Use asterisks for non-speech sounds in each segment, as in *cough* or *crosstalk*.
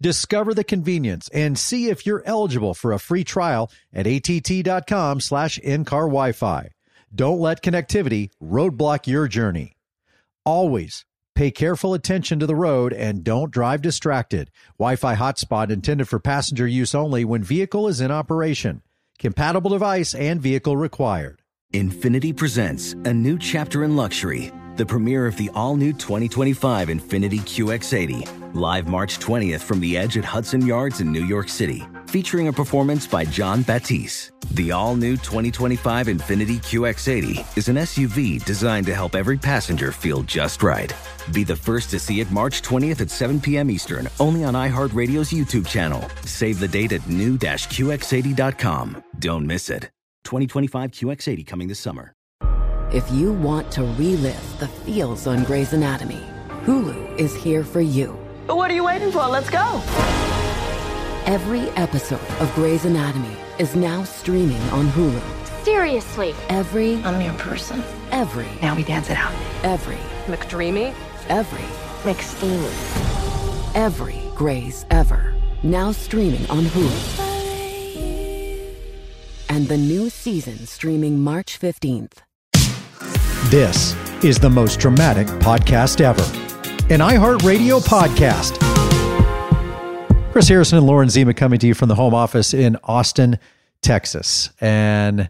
Discover the convenience and see if you're eligible for a free trial at att.com slash in-car Wi-Fi. Don't let connectivity roadblock your journey. Always pay careful attention to the road and don't drive distracted. Wi-Fi hotspot intended for passenger use only when vehicle is in operation. Compatible device and vehicle required. Infiniti presents a new chapter in luxury, the premiere of the all new 2025 Infiniti QX80, live March 20th from the edge at Hudson Yards in New York City, featuring a performance by Jon Batiste. The all new 2025 Infiniti QX80 is an SUV designed to help every passenger feel just right. Be the first to see it March 20th at 7 p.m. Eastern, only on iHeartRadio's YouTube channel. Save the date at new-QX80.com. Don't miss it. 2025 QX80 coming this summer. If you want to relive the feels on Grey's Anatomy, Hulu is here for you. What are you waiting for? Let's go. Every episode of Grey's Anatomy is now streaming on Hulu. Seriously. Every, I'm your person. every, Now we dance it out. every, McDreamy? every, McSteamy. every Grey's ever. Now streaming on Hulu. And the new season streaming March 15th. This is the most dramatic podcast ever. An iHeartRadio podcast. Chris Harrison and Lauren Zima coming to you from the home office in Austin, Texas. And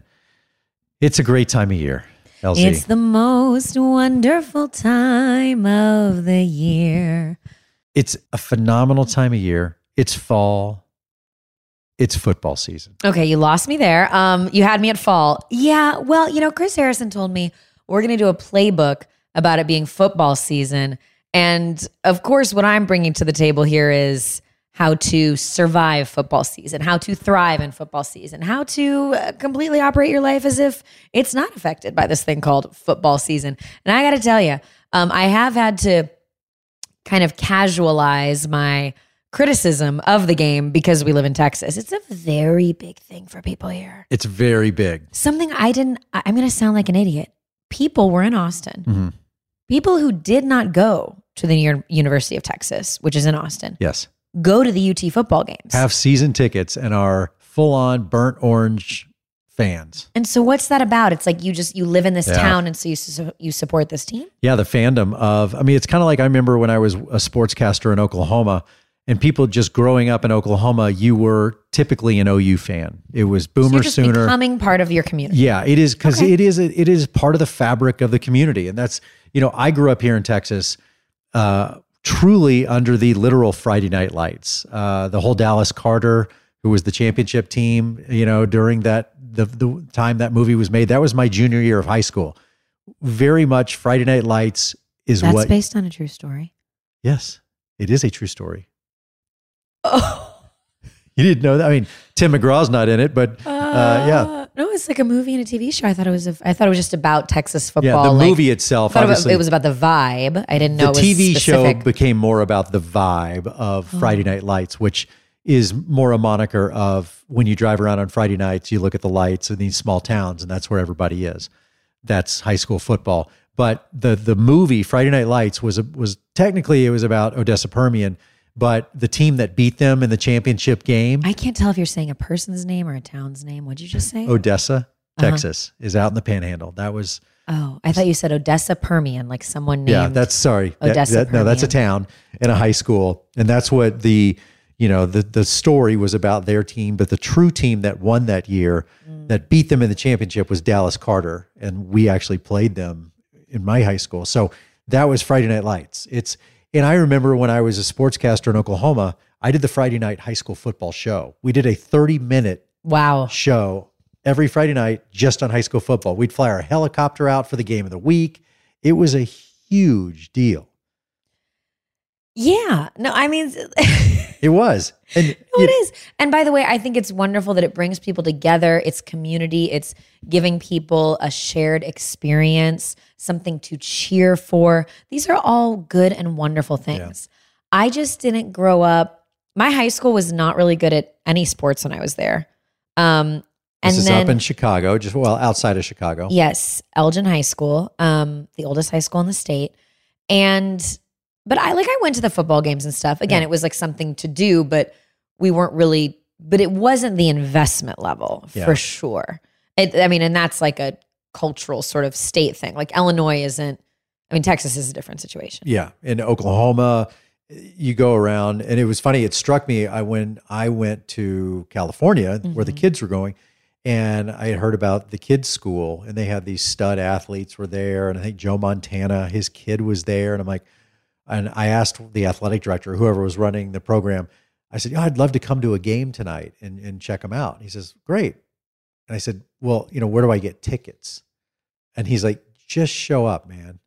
it's a great time of year, LZ. It's the most wonderful time of the year. it's a phenomenal time of year. It's fall. It's football season. Okay, you lost me there. Um, you had me at fall. Yeah, well, you know, Chris Harrison told me we're going to do a playbook about it being football season, and of course, what I'm bringing to the table here is how to survive football season, how to thrive in football season, how to uh, completely operate your life as if it's not affected by this thing called football season. And I got to tell you, um, I have had to kind of casualize my criticism of the game because we live in Texas. It's a very big thing for people here. It's very big. Something I didn't, I'm going to sound like an idiot. People were in Austin. Mhm. People who did not go to the Uni- University of Texas, which is in Austin, Yes. go to the UT football games. Have season tickets and are full on burnt orange fans. and so what's that about? It's like you just you live in this Yeah. town and so you su- you support this team? Yeah, the fandom of, I mean, it's kind of like I remember when I was a sportscaster in Oklahoma and people just growing up in Oklahoma, you were typically an OU fan. It was So Boomer just Sooner. becoming part of your community. Yeah, it is because Okay. it is it is part of the fabric of the community, and that's you know I grew up here in Texas, uh, truly under the literal Friday Night Lights. Uh, the whole Dallas Carter, who was the championship team, you know, during that the the time that movie was made, that was my junior year of high school. Very much Friday Night Lights is That's what. based on a true story. yes, it is a true story. Oh. You didn't know that? I mean, Tim McGraw's not in it, but uh, yeah. No, it's like a movie and a TV show. I thought it was. A, I thought it was just about Texas football. Yeah, the like- movie itself, I thought it was- obviously, it was about the vibe. I didn't know the it was TV specific. show became more about the vibe of Friday Night Lights, which is more a moniker of when you drive around on Friday nights, you look at the lights in these small towns, and that's where everybody is. That's high school football. But the the movie Friday Night Lights was a, was technically it was about Odessa Permian, but the team that beat them in the championship game, I can't tell if you're saying a person's name or a town's name. What'd you just say? Odessa, Uh-huh. Texas, is out in the Panhandle. That was Oh, I thought you said Odessa Permian, like someone named. Yeah, that's sorry. Odessa that- no, that's a town and a high school, and that's what the you know the the story was about their team. But the true team that won that year, Mm. that beat them in the championship, was Dallas Carter, and we actually played them in my high school. So that was Friday Night Lights. It's and I remember when I was a sportscaster in Oklahoma, I did the Friday night high school football show. We did a thirty minute wow. show every Friday night just on high school football. We'd fly our helicopter out for the game of the week. It was a huge deal. Yeah. No, I mean, *laughs* It was. And No, it is. And by the way, I think it's wonderful that it brings people together. It's community. It's giving people a shared experience, something to cheer for. These are all good and wonderful things. I just didn't grow up. My high school was not really good at any sports when I was there. Um, and this is then, up in Chicago, just well outside of Chicago. Yes, Elgin High School, um, the oldest high school in the state. And but I like I went to the football games and stuff. Again, Yeah. it was like something to do, but we weren't really but it wasn't the investment level Yeah. for sure. It, I mean, and that's like a cultural sort of state thing. Like Illinois isn't I mean, Texas is a different situation. Yeah, in Oklahoma, you go around, and it was funny. It struck me. I when I went to California, where the Mhm. kids were going, and I had heard about the kids' school, and they had these stud athletes were there, and I think Joe Montana, his kid was there, and I'm like, and I asked the athletic director, whoever was running the program, I said, "Yeah, I'd love to come to a game tonight and and check them out." And he says, "Great," and I said, "Well, you know, where do I get tickets?" And he's like, "Just show up, man."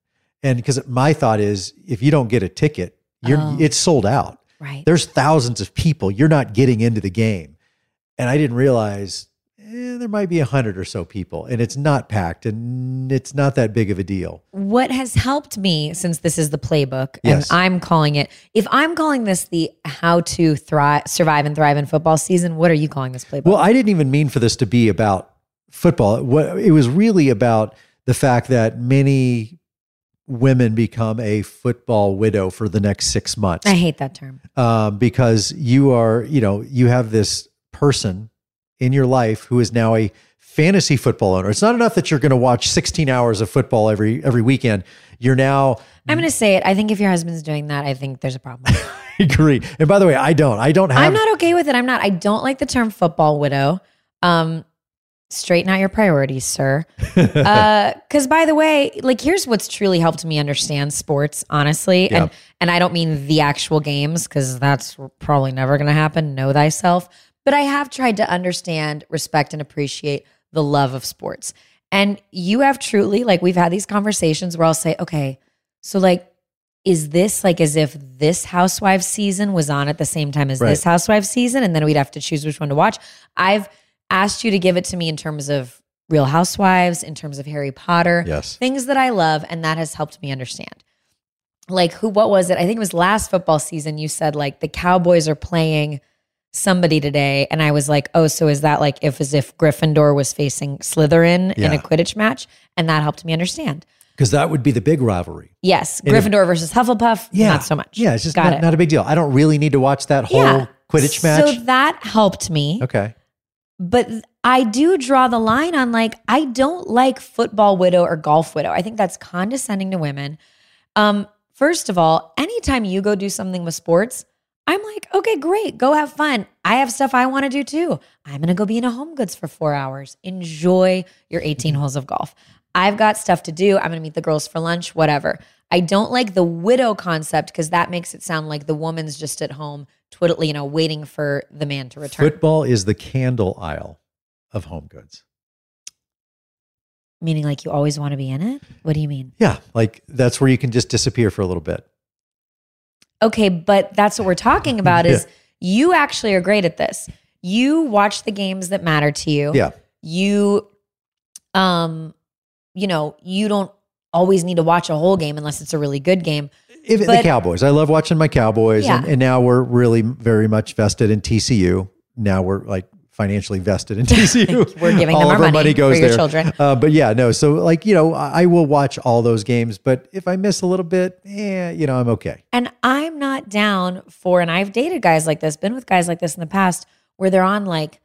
And because my thought is, if you don't get a ticket, you're Oh. it's sold out. Right. There's thousands of people. You're not getting into the game. And I didn't realize eh, there might be a hundred or so people, and it's not packed, and it's not that big of a deal. what has helped me since this is the playbook Yes. and i'm calling it if i'm calling this the how to thrive survive and thrive in football season what are you calling this playbook Well, I didn't even mean for this to be about football. What it was really about the fact that many women become a football widow for the next six months. i hate that term um, because you are, you know, you have this person in your life who is now a fantasy football owner. It's not enough that you're going to watch 16 hours of football every every weekend. You're now i'm going to say it i think if your husband's doing that i think there's a problem I *laughs* agree. And by the way, I don't. I don't have. i'm not okay with it i'm not i don't like the term football widow um straighten out your priorities sir *laughs* uh because by the way like here's what's truly helped me understand sports honestly and and i don't mean the actual games because that's probably never going to happen know thyself but i have tried to understand respect and appreciate the love of sports. And you have truly like we've had these conversations where i'll say okay so like is this like as if this housewives season was on at the same time as Right. this housewives season? And then we'd have to choose which one to watch. I've asked you to give it to me in terms of real housewives in terms of harry potter Yes. things that i love and that has helped me understand. Like who what was it? I think it was last football season you said like the cowboys are playing somebody today and i was like oh so is that like if as if gryffindor was facing slytherin in a quidditch match and that helped me understand Because that would be the big rivalry. yes And if- gryffindor versus hufflepuff Yeah. not so much Yeah, it's just Got not, it. not a big deal. I don't really need to watch that whole Quidditch match. so that helped me okay. but I do draw the line on like I don't like football widow or golf widow. I think that's condescending to women. Um, first of all, anytime you go do something with sports, I'm like, okay, great, go have fun. I have stuff I want to do too. I'm gonna go be in a home goods for four hours. Enjoy your 18 mm-hmm. holes of golf. I've got stuff to do. I'm gonna meet the girls for lunch, whatever. I don't like the widow concept because that makes it sound like the woman's just at home, twiddling, you know, waiting for the man to return. Football is the candle aisle of home goods. Meaning, like you always want to be in it? What do you mean? Yeah, like that's where you can just disappear for a little bit. Okay, but that's what we're talking about is *laughs* you actually are great at this. You watch the games that matter to you. Yeah. You um you know, you don't always need to watch a whole game unless it's a really good game. If, the Cowboys. I love watching my Cowboys, and, and now we're really very much vested in TCU. Now we're like financially vested in *laughs* TCU. We're giving all them our of our money money goes for your there. children. Uh, but yeah, no. So like you know, I, I will watch all those games, but if I miss a little bit, yeah, you know, I'm okay. And I'm not down for, and I've dated guys like this, been with guys like this in the past, where they're on like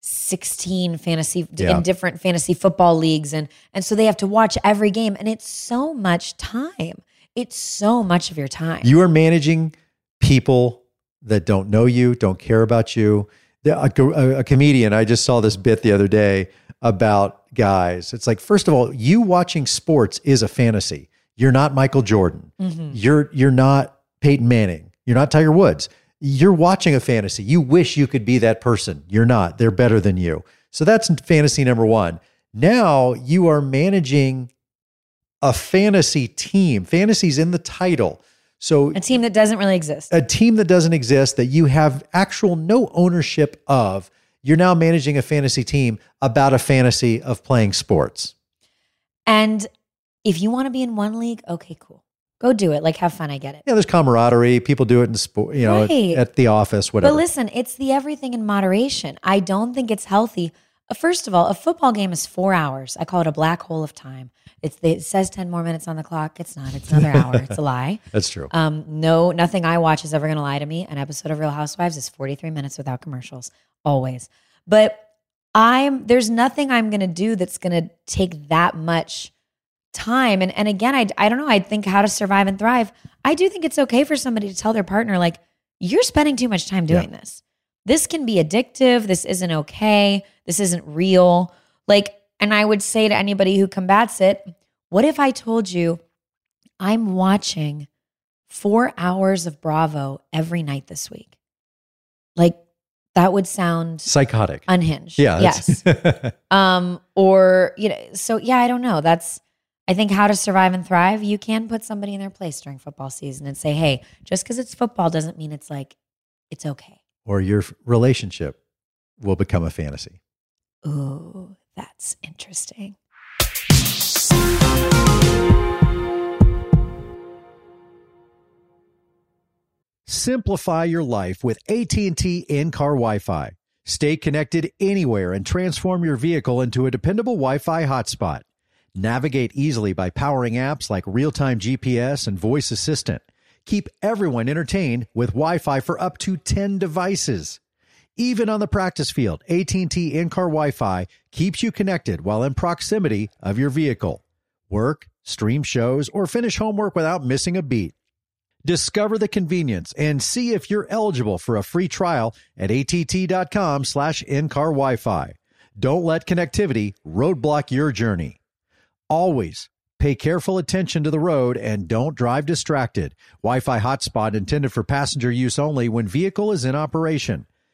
16 fantasy Yeah. in different fantasy football leagues. And and so they have to watch every game. And it's so much time. It's so much of your time. You are managing people that don't know you, don't care about you. A, a- a comedian, I just saw this bit the other day about guys. It's like, first of all, you watching sports is a fantasy. You're not Michael Jordan. Mhm. You're you're not Peyton Manning. You're not Tiger Woods. You're watching a fantasy. You wish you could be that person. You're not. They're better than you. So that's fantasy number one. Now you are managing a fantasy team. Fantasy's in the title. So A team that doesn't really exist. a team that doesn't exist that you have actual no ownership of, you're now managing a fantasy team about a fantasy of playing sports. And if you want to be in one league, okay, cool. Go do it. Like have fun. I get it. Yeah, there's camaraderie. People do it in sport, you know, at- at, the office, whatever. But listen, it's the everything in moderation. I don't think it's healthy. Uh, First of all, a football game is four hours. I call it a black hole of time. It's it says ten more minutes on the clock. It's not. It's another hour. It's a lie. *laughs* That's true. Um, no, nothing I watch is ever going to lie to me. An episode of Real Housewives is 43 minutes without commercials, always. But I'm there's nothing I'm going to do that's going to take that much time. And and again, I I don't know. I think how to survive and thrive. I do think it's okay for somebody to tell their partner like you're spending too much time doing this. This can be addictive. This isn't okay. This isn't real. Like, and I would say to anybody who combats it, what if I told you I'm watching four hours of Bravo every night this week. Like that would sound Psychotic. unhinged. yeah. Yes. *laughs* Um, or you know, so yeah, I don't know. That's I think how to survive and thrive. You can put somebody in their place during football season and say, hey, just because it's football doesn't mean it's like it's okay. or your relationship will become a fantasy. Ooh, that's interesting. Simplify your life with AT&T in-car Wi-Fi. Stay connected anywhere and transform your vehicle into a dependable Wi-Fi hotspot. Navigate easily by powering apps like real-time GPS and voice assistant. Keep everyone entertained with Wi-Fi for up to 10 devices. Even on the practice field, AT&T in-car Wi-Fi keeps you connected while in proximity of your vehicle. Work, stream shows, or finish homework without missing a beat. Discover the convenience and see if you're eligible for a free trial at att.com slash in-car Wi-Fi. Don't let connectivity roadblock your journey. Always pay careful attention to the road and don't drive distracted. Wi-Fi hotspot intended for passenger use only when vehicle is in operation.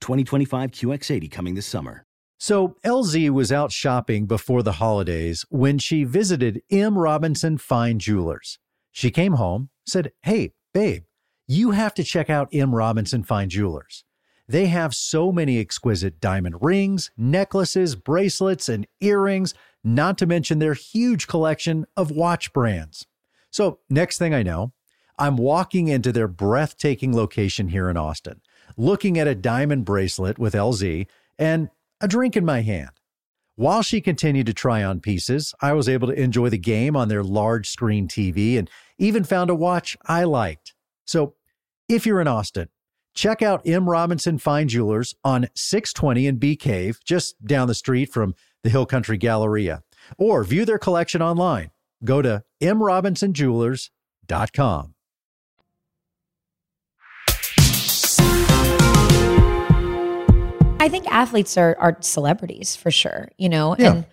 2025 QX80 coming this summer. So LZ was out shopping before the holidays when she visited M. Robinson Fine Jewelers. She came home, said, Hey, babe, you have to check out M. Robinson Fine Jewelers. They have so many exquisite diamond rings, necklaces, bracelets, and earrings, not to mention their huge collection of watch brands. So, next thing I know, I'm walking into their breathtaking location here in Austin, looking at a diamond bracelet with LZ and a drink in my hand. While she continued to try on pieces, I was able to enjoy the game on their large screen TV and even found a watch I liked. So, if you're in Austin, check out M. Robinson Fine Jewelers on 620 in Bee Cave, just down the street from the Hill Country Galleria, or view their collection online. Go to mrobinsonjewelers.com. I think athletes are are celebrities for sure, you know. Yeah. And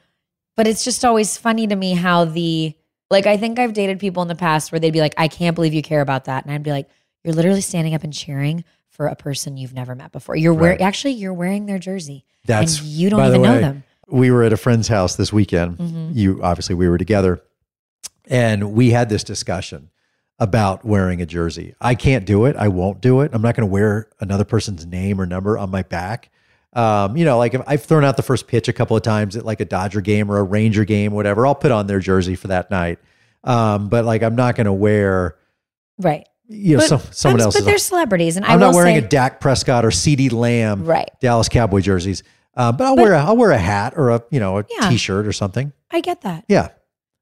but it's just always funny to me how the like I think I've dated people in the past where they'd be like, I can't believe you care about that. And I'd be like, You're literally standing up and cheering for a person you've never met before. You're wearing Right. actually you're wearing their jersey. That's and you don't by the even know them. We were at a friend's house this weekend. Mhm. You obviously we were together, and we had this discussion about wearing a jersey. I can't do it. I won't do it. I'm not going to wear another person's name or number on my back. Um, you know, like if I've thrown out the first pitch a couple of times at like a Dodger game or a Ranger game, whatever, I'll put on their jersey for that night. Um, but like I'm not going to wear Right. You know, But- some, someone but, else. But they're on. celebrities, and I'm not wearing say, a Dak Prescott or CeeDee Lamb, Right. Dallas Cowboy jerseys, uh, but I'll wear a I'll wear a hat or a you know a Yeah. shirt or something. I get that. Yeah,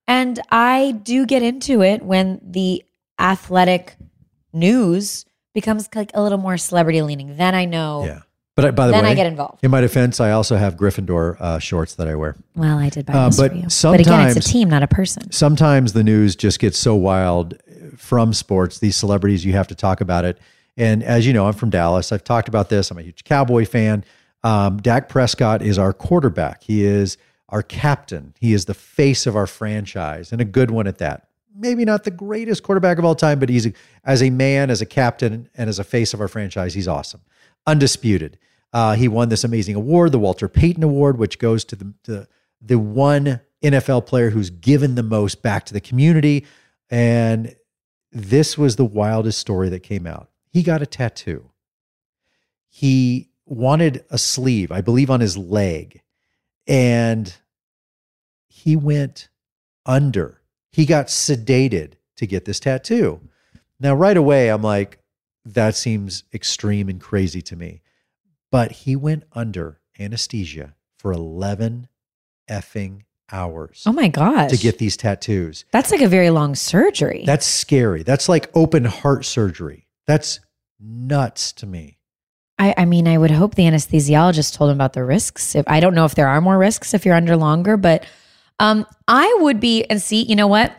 And I do get into it when the athletic news becomes like a little more celebrity leaning. Then I know. yeah. But I, by the Then way, I get involved. in my defense, I also have Gryffindor uh, shorts that I wear. Well, I did buy Uh, but for you. But again, it's a team, not a person. sometimes the news just gets so wild from sports, these celebrities, you have to talk about it. And as you know, I'm from Dallas. I've talked about this. I'm a huge Cowboy fan. Um, Dak Prescott is our quarterback. He is our captain. He is the face of our franchise and a good one at that. Maybe not the greatest quarterback of all time, but he's a, as a man, as a captain, and as a face of our franchise, he's awesome, undisputed. Uh, he won this amazing award, the Walter Payton Award, which goes to the, the the one NFL player who's given the most back to the community. And this was the wildest story that came out. He got a tattoo. He wanted a sleeve, I believe, on his leg, and he went under. He got sedated to get this tattoo. Now, right away, I'm like, that seems extreme and crazy to me. But he went under anesthesia for 11 effing hours Oh my gosh. to get these tattoos. That's like a very long surgery. That's scary. That's like open heart surgery. That's nuts to me. I, I mean, I would hope the anesthesiologist told him about the risks. If I don't know if there are more risks if you're under longer, but um, I would be and see. You know what?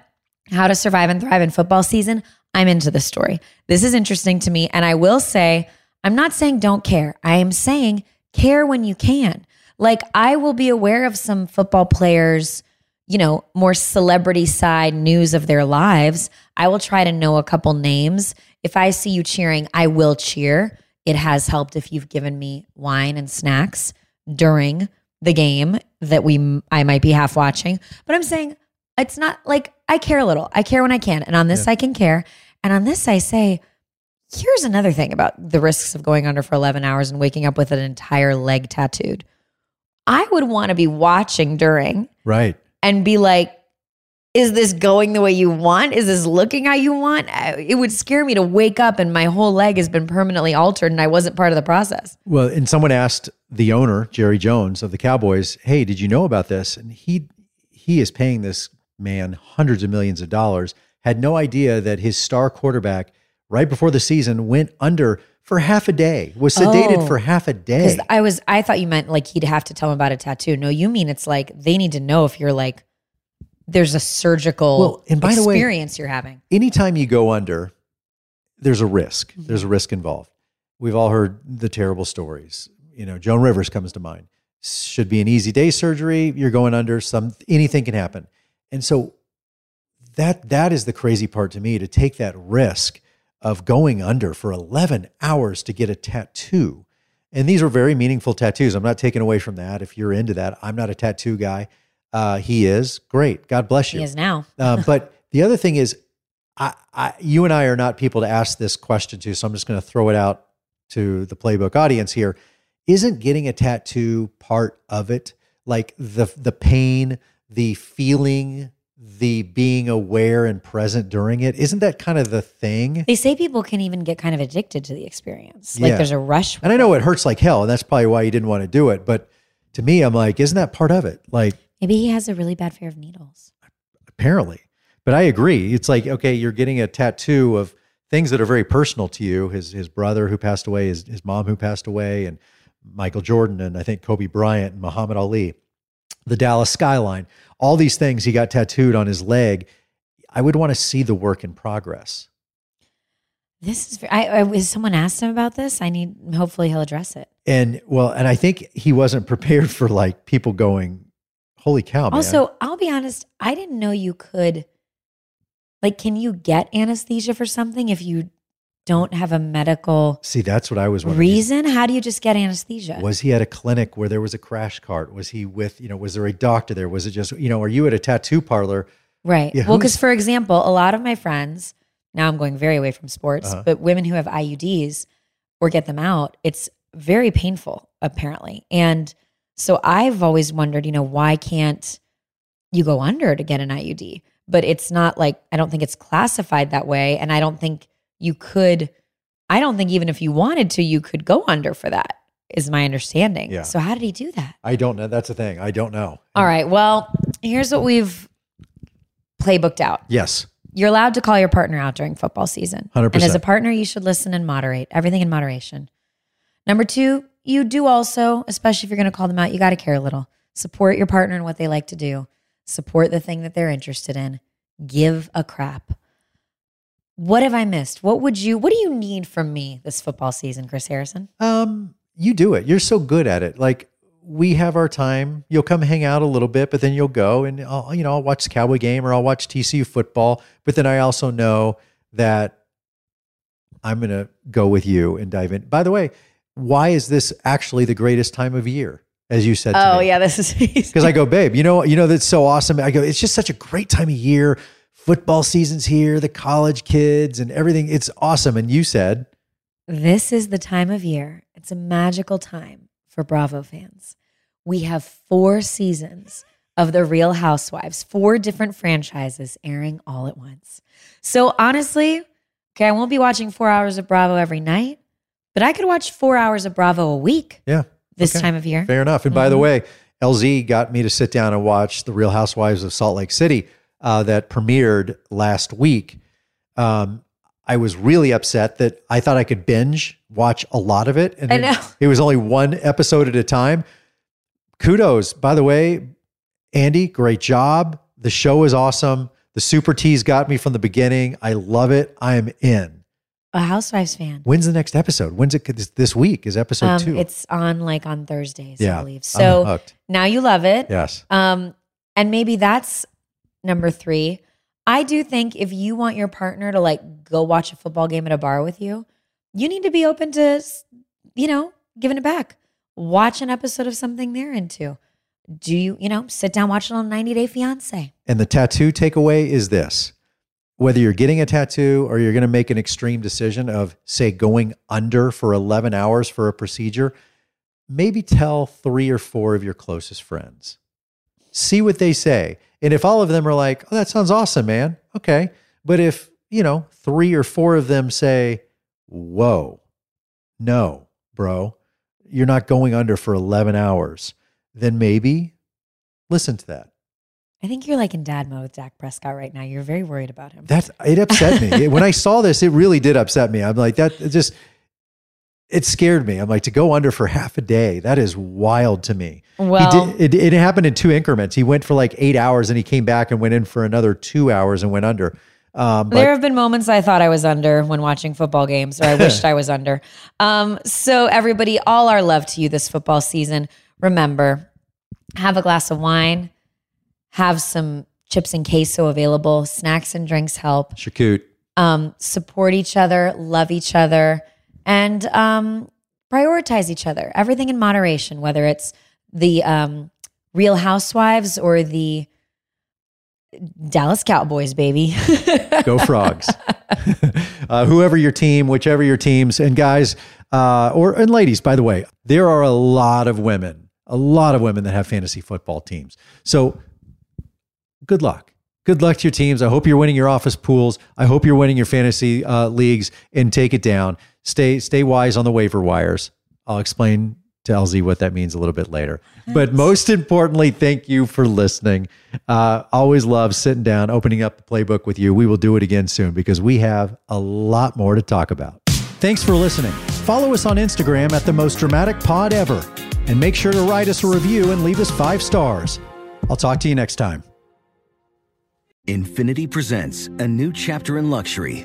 How to survive and thrive in football season. I'm into the story. This is interesting to me, and I will say, I'm not saying don't care. I am saying care when you can. Like I will be aware of some football players you know, more celebrity side news of their lives, I will try to know a couple names. If I see you cheering, I will cheer. It has helped if you've given me wine and snacks during the game that we I might be half watching. But I'm saying it's not like I care a little. I care when I can. And on this I can care. And on this I say here's another thing about the risks of going under for 11 hours and waking up with an entire leg tattooed. I would want to be watching during Right. and be like, is this going the way you want? Is this looking how you want? It would scare me to wake up and my whole leg has been permanently altered and I wasn't part of the process. Well, and someone asked the owner, Jerry Jones of the Cowboys, "Hey, did you know about this?" And he he is paying this man hundreds of millions of dollars. Had no idea that his star quarterback right before the season went under for half a day. Was sedated Oh. for half a day. I was, I thought you meant like he'd have to tell him about a tattoo. No, you mean it's like they need to know if you're like, there's a surgical Well, and by the way- experience you're having. Anytime you go under, there's a risk. Mm-hmm. There's a risk involved. We've all heard the terrible stories. You know, Joan Rivers comes to mind. Should be an easy day surgery. You're going under. Some anything can happen, and so that that is the crazy part to me to take that risk of going under for 11 hours to get a tattoo. And these were very meaningful tattoos. I'm not taking away from that. If you're into that, I'm not a tattoo guy. Uh, he is great. God bless you. He is now. *laughs* Uh, but the other thing is, I, I, you and I are not people to ask this question to, so I'm just going to throw it out to the playbook audience here. Isn't getting a tattoo part of it? Like the the pain, the feeling, the being aware and present during it. Isn't that kind of the thing? They say people can even get kind of addicted to the experience. Like Yeah. there's a rush. And I know it hurts like hell, and that's probably why you didn't want to do it. But to me, I'm like, isn't that part of it? Like, Maybe he has a really bad fear of needles. apparently. But I agree. It's like, okay, you're getting a tattoo of things that are very personal to you. His his brother who passed away, his his mom who passed away, and Michael Jordan, and I think Kobe Bryant and Muhammad Ali, the Dallas skyline, all these things he got tattooed on his leg. I would want to see the work in progress. This is. I, I is someone asked him about this? I need. Hopefully, he'll address it. And well, and I think he wasn't prepared for like people going, "Holy cow!" Man. Also, I'll be honest. I didn't know you could. Like, can you get anesthesia for something if you don't have a medical see, that's what I was wondering. reason? How do you just get anesthesia? Was he at a clinic where there was a crash cart? Was he with, you know, was there a doctor there? Was it just, you know, are you at a tattoo parlor? Right. Yeah, well, because for example, a lot of my friends, now I'm going very away from sports, Uh-huh. but women who have IUDs or get them out, it's very painful, apparently. And so I've always wondered, you know, why can't you go under to get an IUD? but it's not like I don't think it's classified that way, and I don't think you could. I don't think even if you wanted to, you could go under for that. Is my understanding. Yeah. So how did he do that? I don't know. That's the thing. I don't know. All right. Well, here's what we've playbooked out. Yes. You're allowed to call your partner out during football season. 100%. And as a partner, you should listen and moderate everything in moderation. Number two, you do also, especially if you're going to call them out, you got to care a little. Support your partner and what they like to do, support the thing that they're interested in. Give a crap. What have I missed? What would you, what do you need from me this football season, Chris Harrison? Um, you do it. You're so good at it. Like we have our time. You'll come hang out a little bit, but then you'll go and I'll, you know, I'll watch the Cowboy game or I'll watch TCU football. But then I also know that I'm going to go with you and dive in. By the way, why is this actually the greatest time of year? As you said to Oh, me. yeah, this is *laughs* Because I go, babe, you know, you know, that's so awesome. I go, it's just such a great time of year. Football season's here, the college kids and everything. It's awesome. And you said, This is the time of year. It's a magical time for Bravo fans. We have four seasons of The Real Housewives, four different franchises airing all at once. So honestly, okay, I won't be watching four hours of Bravo every night, but I could watch four hours of Bravo a week yeah, this Okay. time of year. Fair enough. And by Mm-hmm. the way, LZ got me to sit down and watch The Real Housewives of Salt Lake City uh, that premiered last week. Um, I was really upset that I thought I could binge watch a lot of it. And it- was only one episode at a time. Kudos, by the way, Andy, great job. The show is awesome. The super tease got me from the beginning. I love it. I am in. A Housewives fan. When's the next episode? When's it? This, week is episode Um, two. it's on like on Thursdays, Yeah, I believe. I'm So now you love it. yes. Um, and maybe that's number three. I do think if you want your partner to like go watch a football game at a bar with you, you need to be open to, you know, giving it back. Watch an episode of something they're into. Do you, you know, sit down, watch it on 90 Day Fiance. And the tattoo takeaway is this whether you're getting a tattoo or you're going to make an extreme decision of, say, going under for 11 hours for a procedure, maybe tell three or four of your closest friends. See what they say. And if all of them are like, oh, that sounds awesome, man. Okay. But if, you know, three or four of them say, whoa, no, bro, you're not going under for 11 hours, then maybe listen to that. I think you're like in dad mode with Dak Prescott right now. You're very worried about him. That's it upset me *laughs* when I saw this. It really did upset me. I'm like that. Just it scared me. I'm like to go under for half a day. That is wild to me. Well- he did, it, it happened in two increments. He went for like eight hours and he came back and went in for another two hours and went under. Um, but there have been moments I thought I was under when watching football games, or I wished I was under. *laughs* Um, so, everybody, all our love to you this football season. Remember, have a glass of wine, have some chips and queso available. Snacks and drinks help. Shakut. Um, support each other, love each other, and um, prioritize each other. Everything in moderation, whether it's the um, Real Housewives or the Dallas Cowboys, baby. Go *laughs* frogs. *laughs* uh, whoever your team, whichever your teams, and guys, uh, or and ladies, by the way, there are a lot of women, a lot of women that have fantasy football teams. So good luck. Good luck to your teams. I hope you're winning your office pools. I hope you're winning your fantasy uh, leagues and take it down. Stay stay wise on the waiver wires. I'll explain to LZ what that means a little bit later. But most importantly, thank you for listening. Uh, always love sitting down, opening up the playbook with you. We will do it again soon because we have a lot more to talk about. Thanks for listening. Follow us on Instagram at the most dramatic pod ever. And make sure to write us a review and leave us five stars. I'll talk to you next time. Infiniti presents a new chapter in luxury,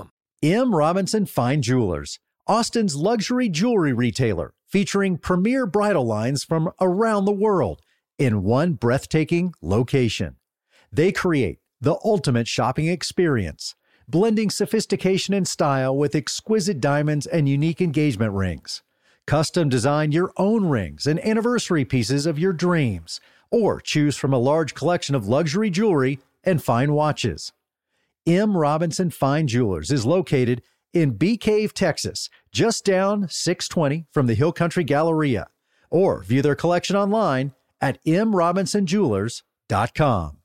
M. Robinson Fine Jewelers, Austin's luxury jewelry retailer, featuring premier bridal lines from around the world in one breathtaking location. They create the ultimate shopping experience, blending sophistication and style with exquisite diamonds and unique engagement rings. Custom design your own rings and anniversary pieces of your dreams, or choose from a large collection of luxury jewelry and fine watches. M. Robinson Fine Jewelers is located in Bee Cave, Texas, just down 620 from the Hill Country Galleria, or view their collection online at mrobinsonjewelers.com.